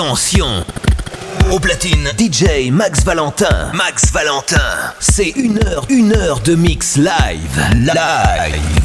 Attention au platine, DJ Max Valentin. Max Valentin. C'est une heure, une heure de mix live. Live.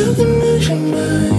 to the measurement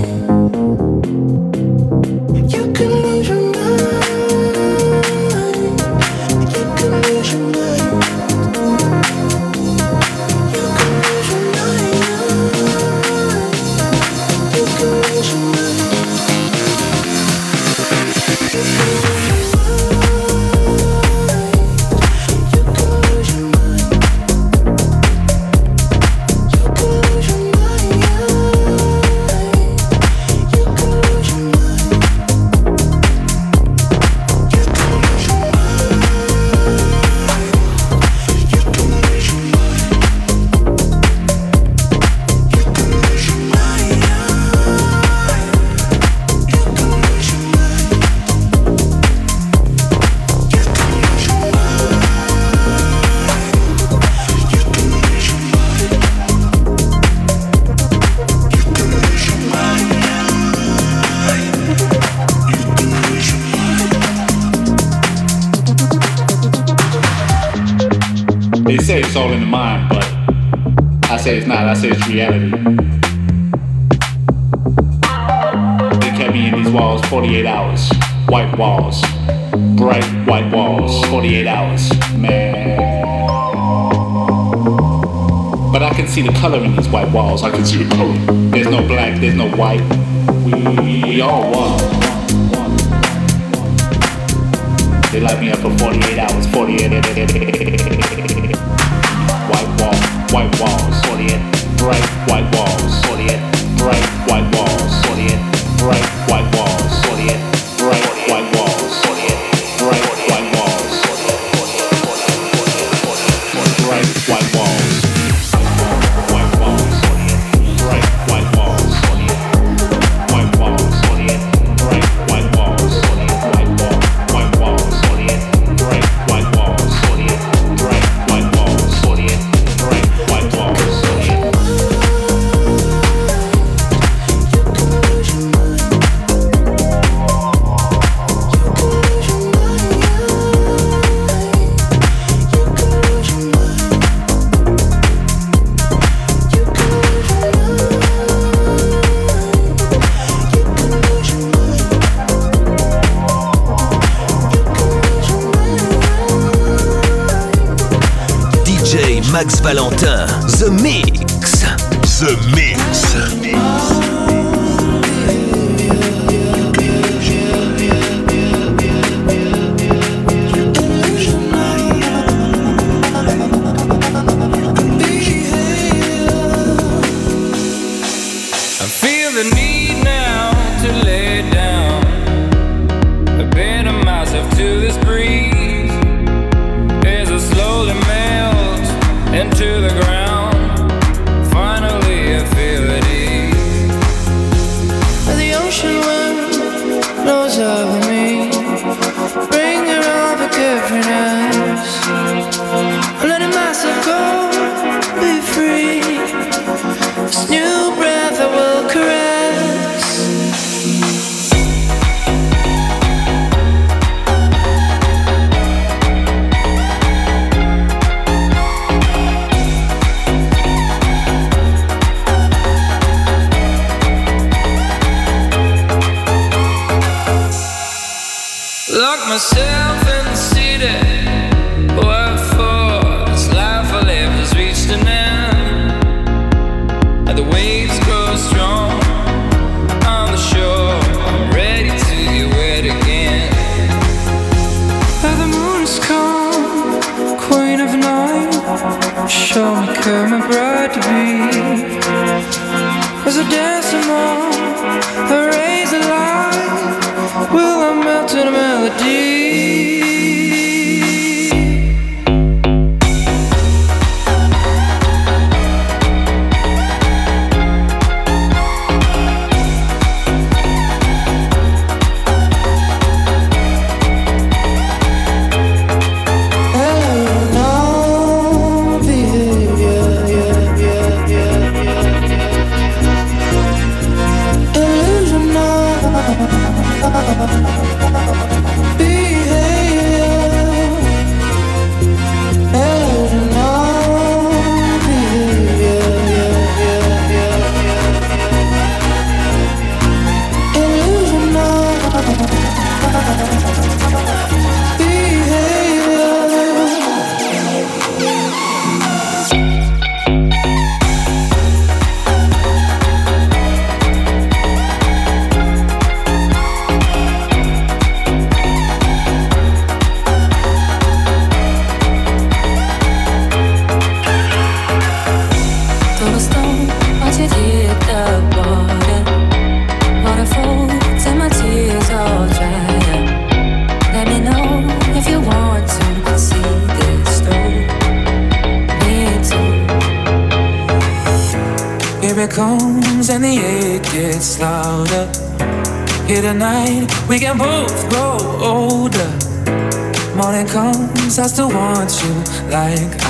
I consider color. There's no black, there's no white. We, we all one.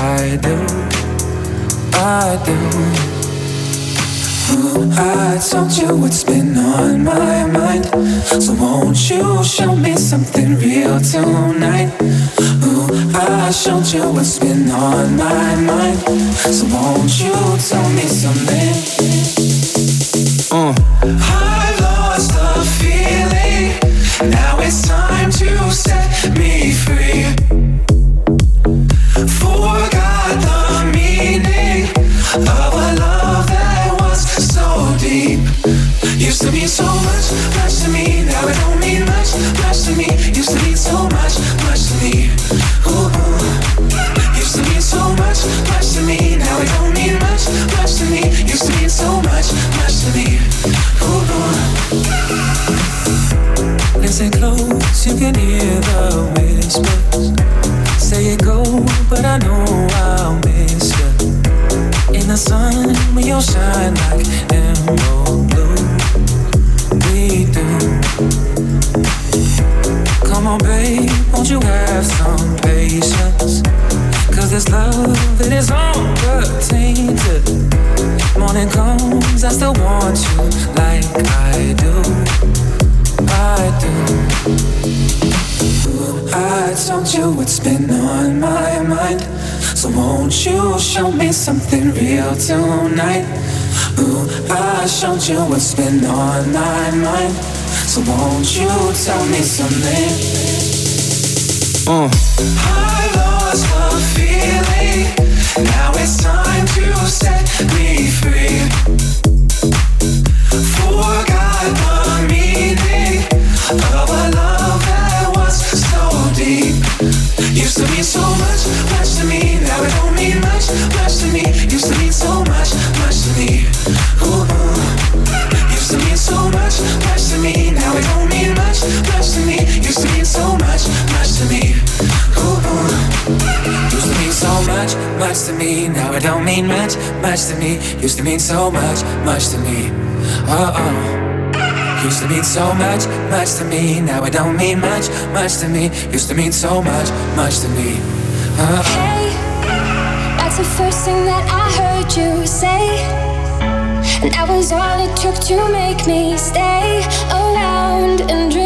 I do. I do. I told you what's been on my mind. So won't you show me something real tonight? Ooh, I showed you what's been on my mind. So won't you tell me something? Uh. I lost the feeling. Now it's time to set me free. So much, much to me. Ooh, Used to mean so much, much to me. Now it don't mean much, much to me. Used to mean so much, much to me. Ooh, close, you can hear the whispers. Say it go, but I know I'll miss you. In the sun, when you shine like emerald blue We do. On, babe, won't you have some patience? Cause this love, it is untainted. Morning comes, I still want you like I do. I do. I told you what's been on my mind. So won't you show me something real tonight? Ooh, I showed you what's been on my mind. So won't you tell me something? Uh. I lost my feeling. Now it's time to set me free. Forgot the meaning of a love that was so deep. Used to mean so much, much to me. Now it don't mean much, much to me. Used to mean so much. Much much to me. Now it don't mean much, much to me, used to mean so much, much to me. Uh oh. Used to mean so much, much to me. Now it don't mean much, much to me. Used to mean so much, much to me. Oh. Hey, that's the first thing that I heard you say. And that was all it took to make me stay around and dream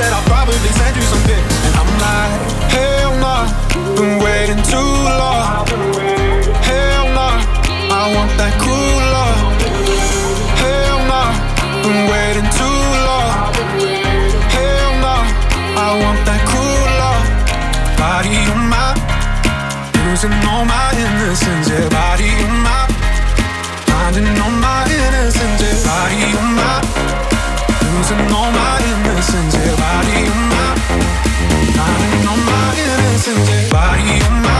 said I'll probably send you some pics, and I'm like, hell nah, been waiting too long. Hell nah, I want that cool love. Hell nah, been waiting too long. Hell nah, I want that cool love. Body on my, losing all my innocence. Yeah, body on my, finding all my innocence. Yeah, body on my losing all my innocence, yeah, body and all my innocence, yeah, body and mind.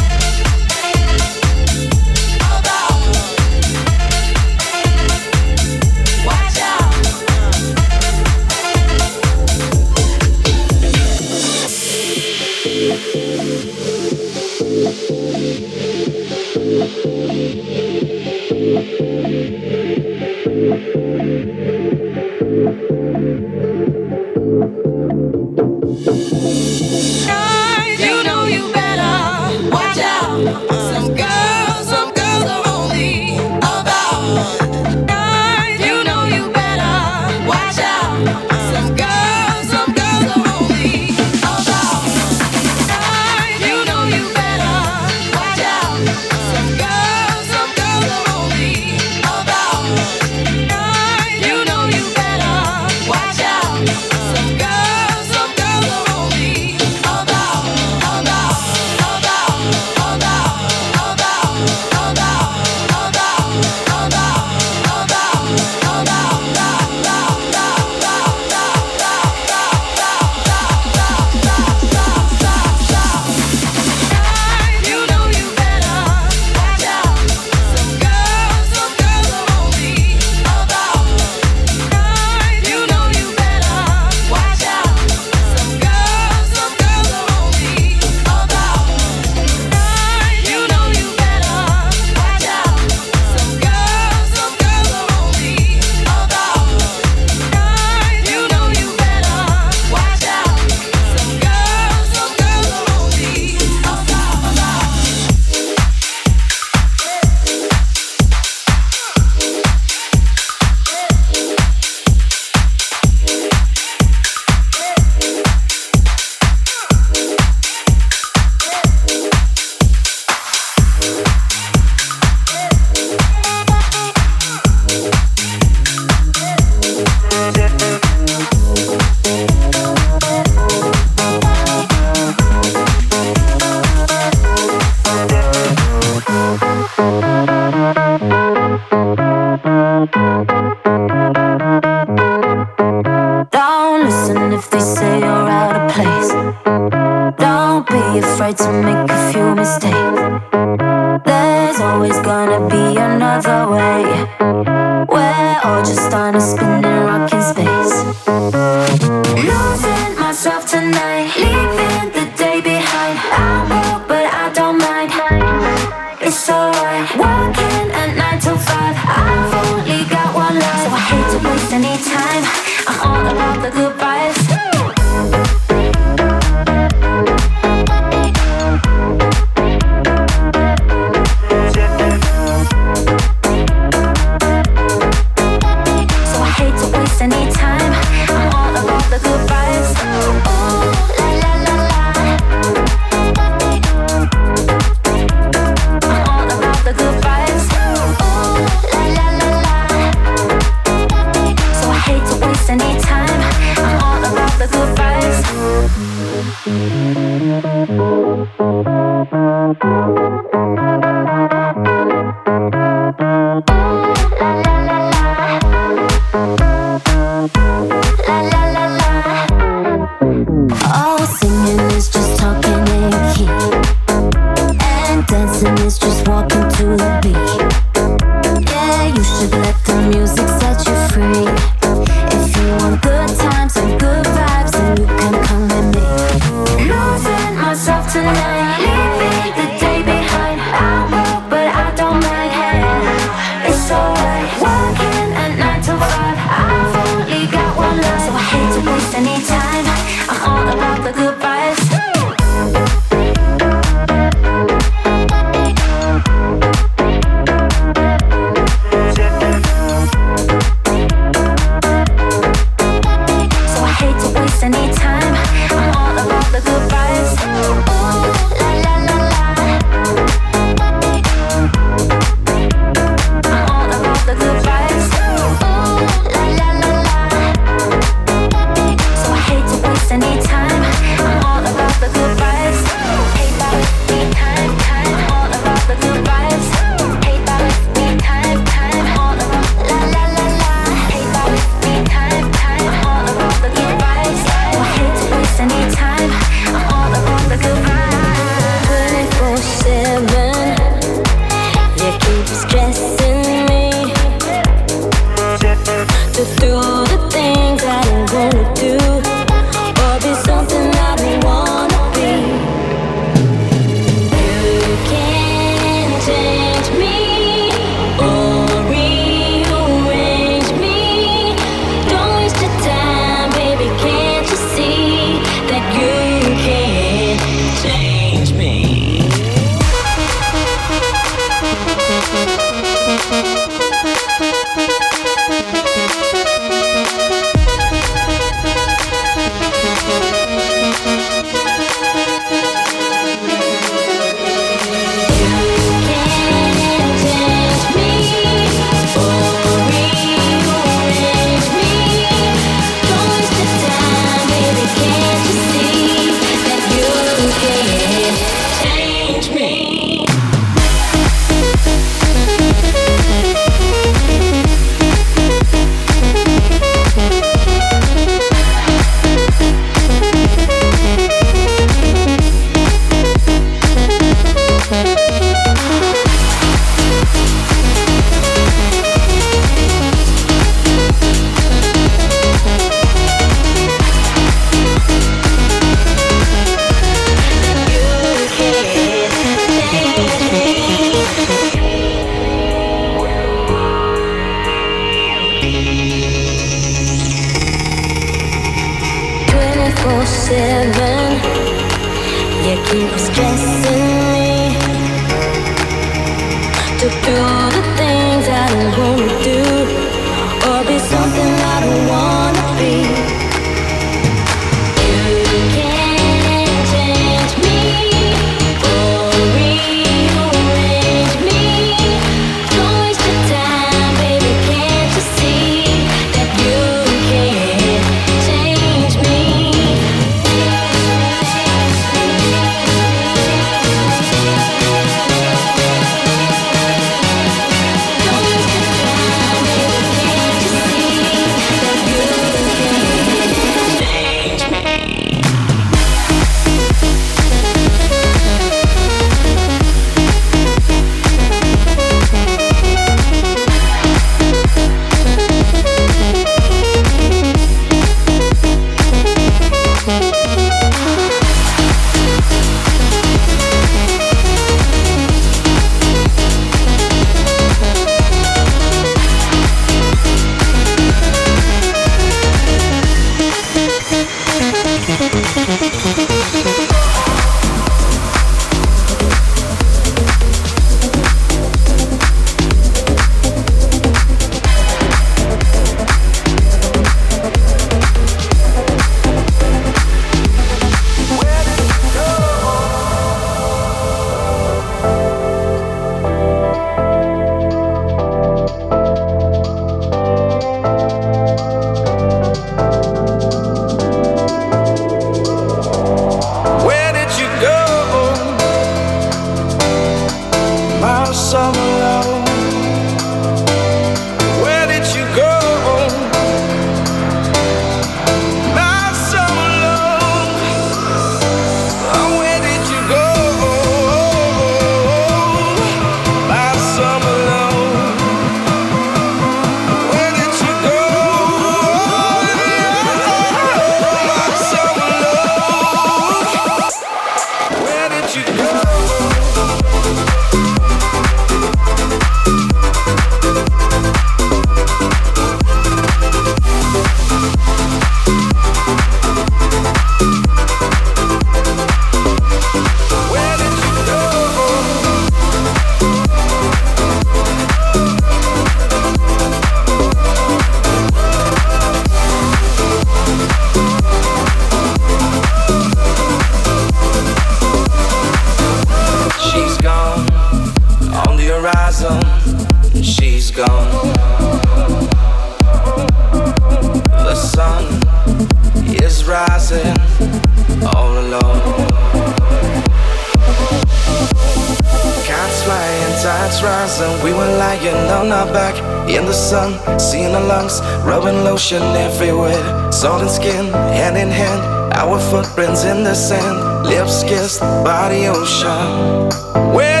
in the sun, seeing our lungs, rubbing lotion everywhere. Salt and skin, hand in hand, our footprints in the sand, lips kissed by the ocean. Where?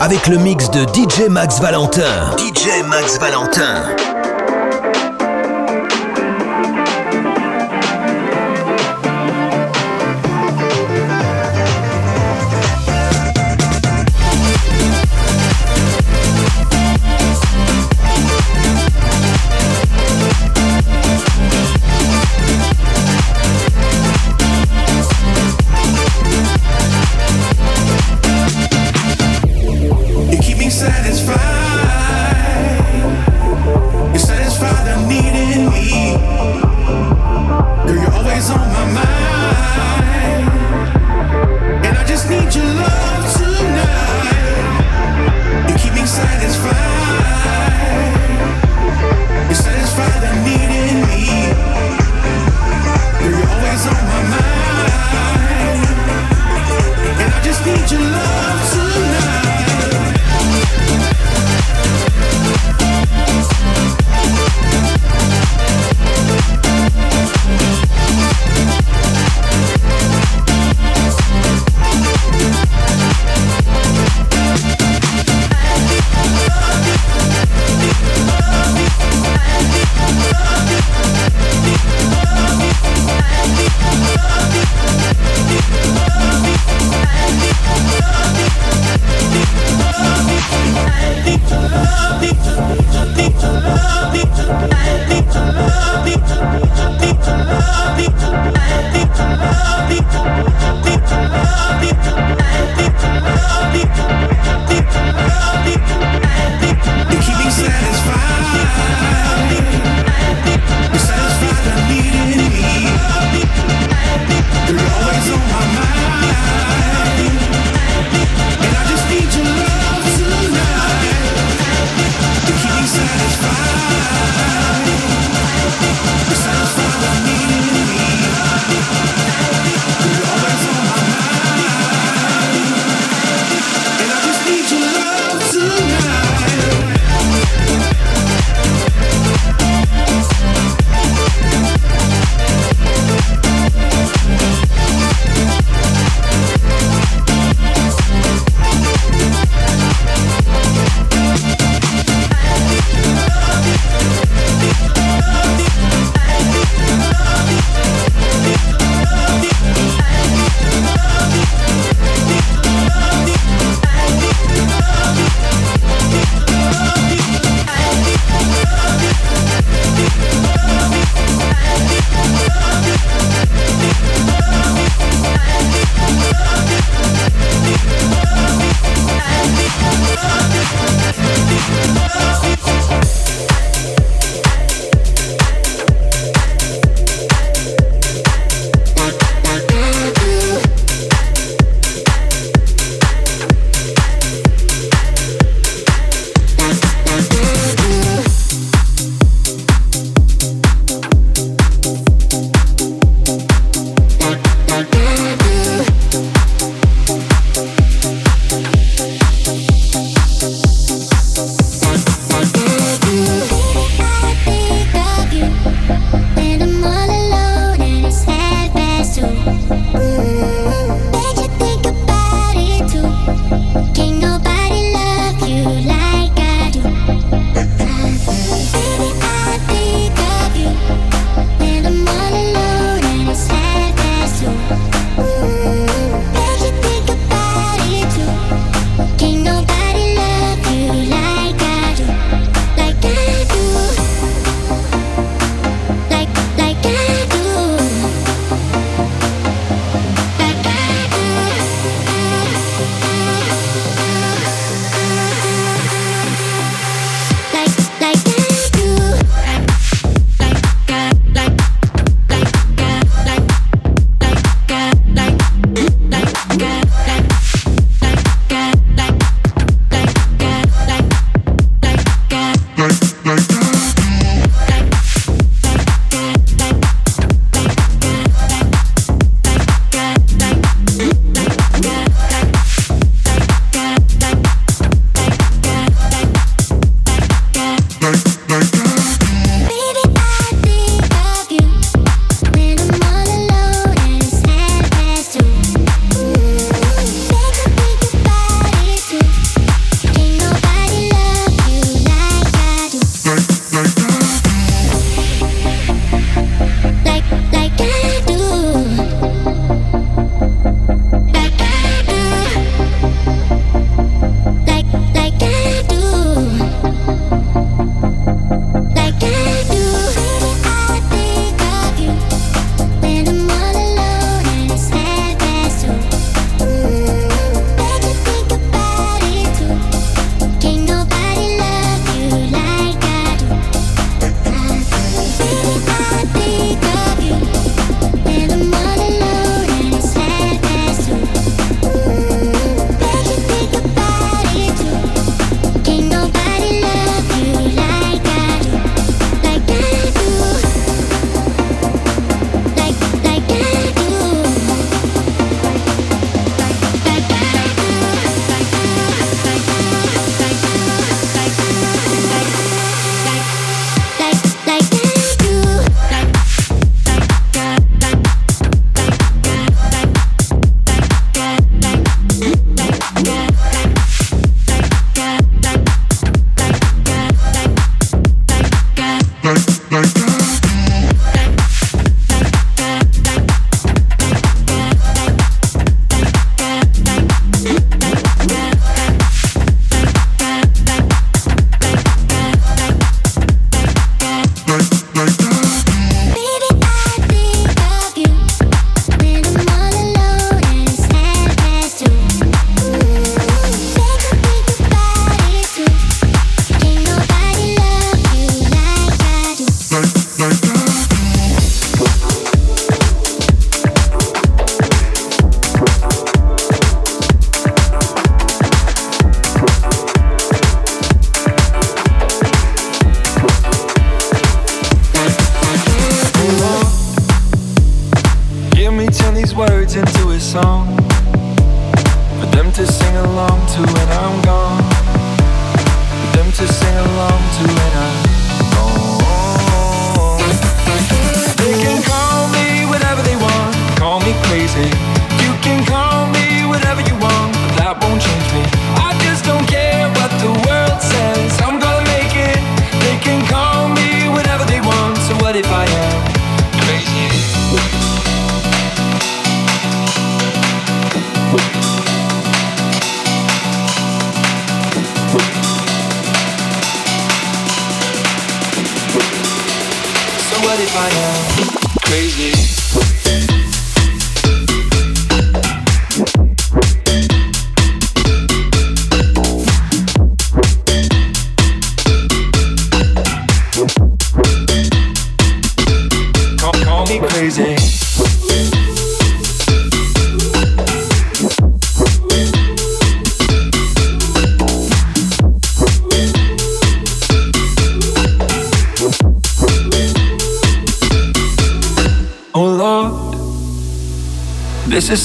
Avec le mix de DJ Max Valentin. DJ Max Valentin. on my mind.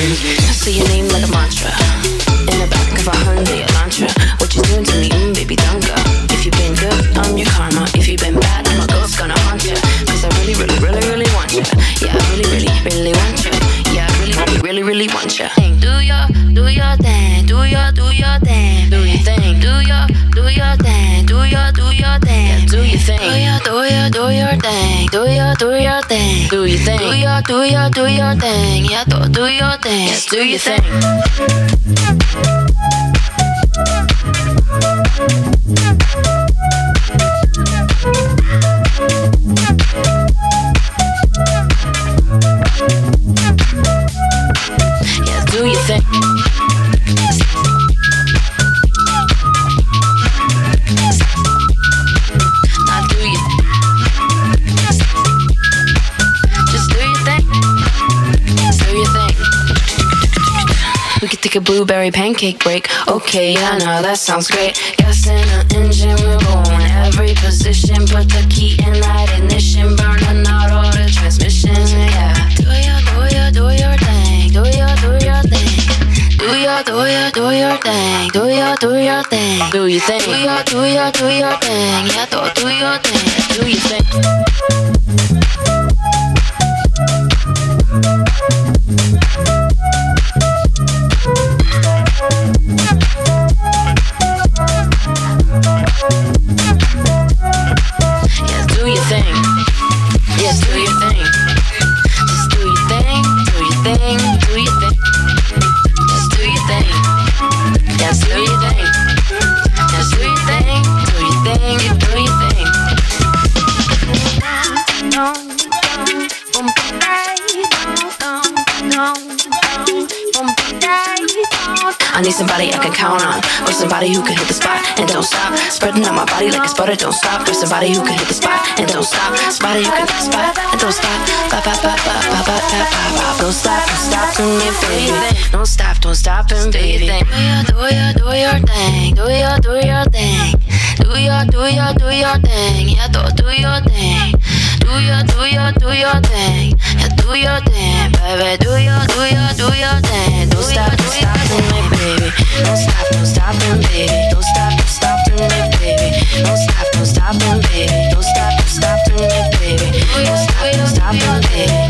Crazy? I see your name like a mantra. In the back of a Hyundai Elantra. What you doing to me, mm, baby, don't go. If you've been good, I'm your karma. If you've been bad, I'm a ghost gonna haunt you. Cause I really, really, really, really want you. Yeah, I really, really, really want you. Yeah, I really, really, really, really want you. Do your, do your thing. Do your, do your thing. Do your thing. Do your, do your thing. Do your, do your thing. Yeah, do your thing. Do your, do your, do your thing. Do your, do your thing. Do your thing. Do your, do your, do your thing. Yeah, do, your thing. Yeah, do your thing. Yeah, do your thing. Take a blueberry pancake break. Okay, yeah, no, that sounds great. Gas in the engine, we're going every position. Put the key in that ignition, burning out all the transmissions. Yeah, do your, do your, do your thing. Do your, do your thing. Do your, do your, do your thing. Do your, do your thing. Do your thing. Do your, do your, do your thing. Yeah, do, do your thing. Do your thing. Yes, do your I need somebody I can count on, or somebody who can hit the spot and don't stop. Spreading out my body like a butter, don't stop. Or somebody who can hit the spot and don't stop. Somebody who can hit the spot and don't stop. Ba ba ba ba ba ba ba ba ba. Don't stop, don't stop, and me, baby. Don't stop, don't stop, and baby. Do your, do your, do your thing. Do your, do your thing. Do your, do your, do your thing. Yeah, do, do your thing your, do your, do your thing. Yeah, do your thing, baby. Do your, do your, do your thing. Don't stop, don't stop to me, baby. Don't stop, don't stop to me, baby. Don't stop, don't stop to me, baby. Don't stop, don't stop to me, baby. Don't stop, don't stop to me, baby. Don't stop, don't stop to me, baby.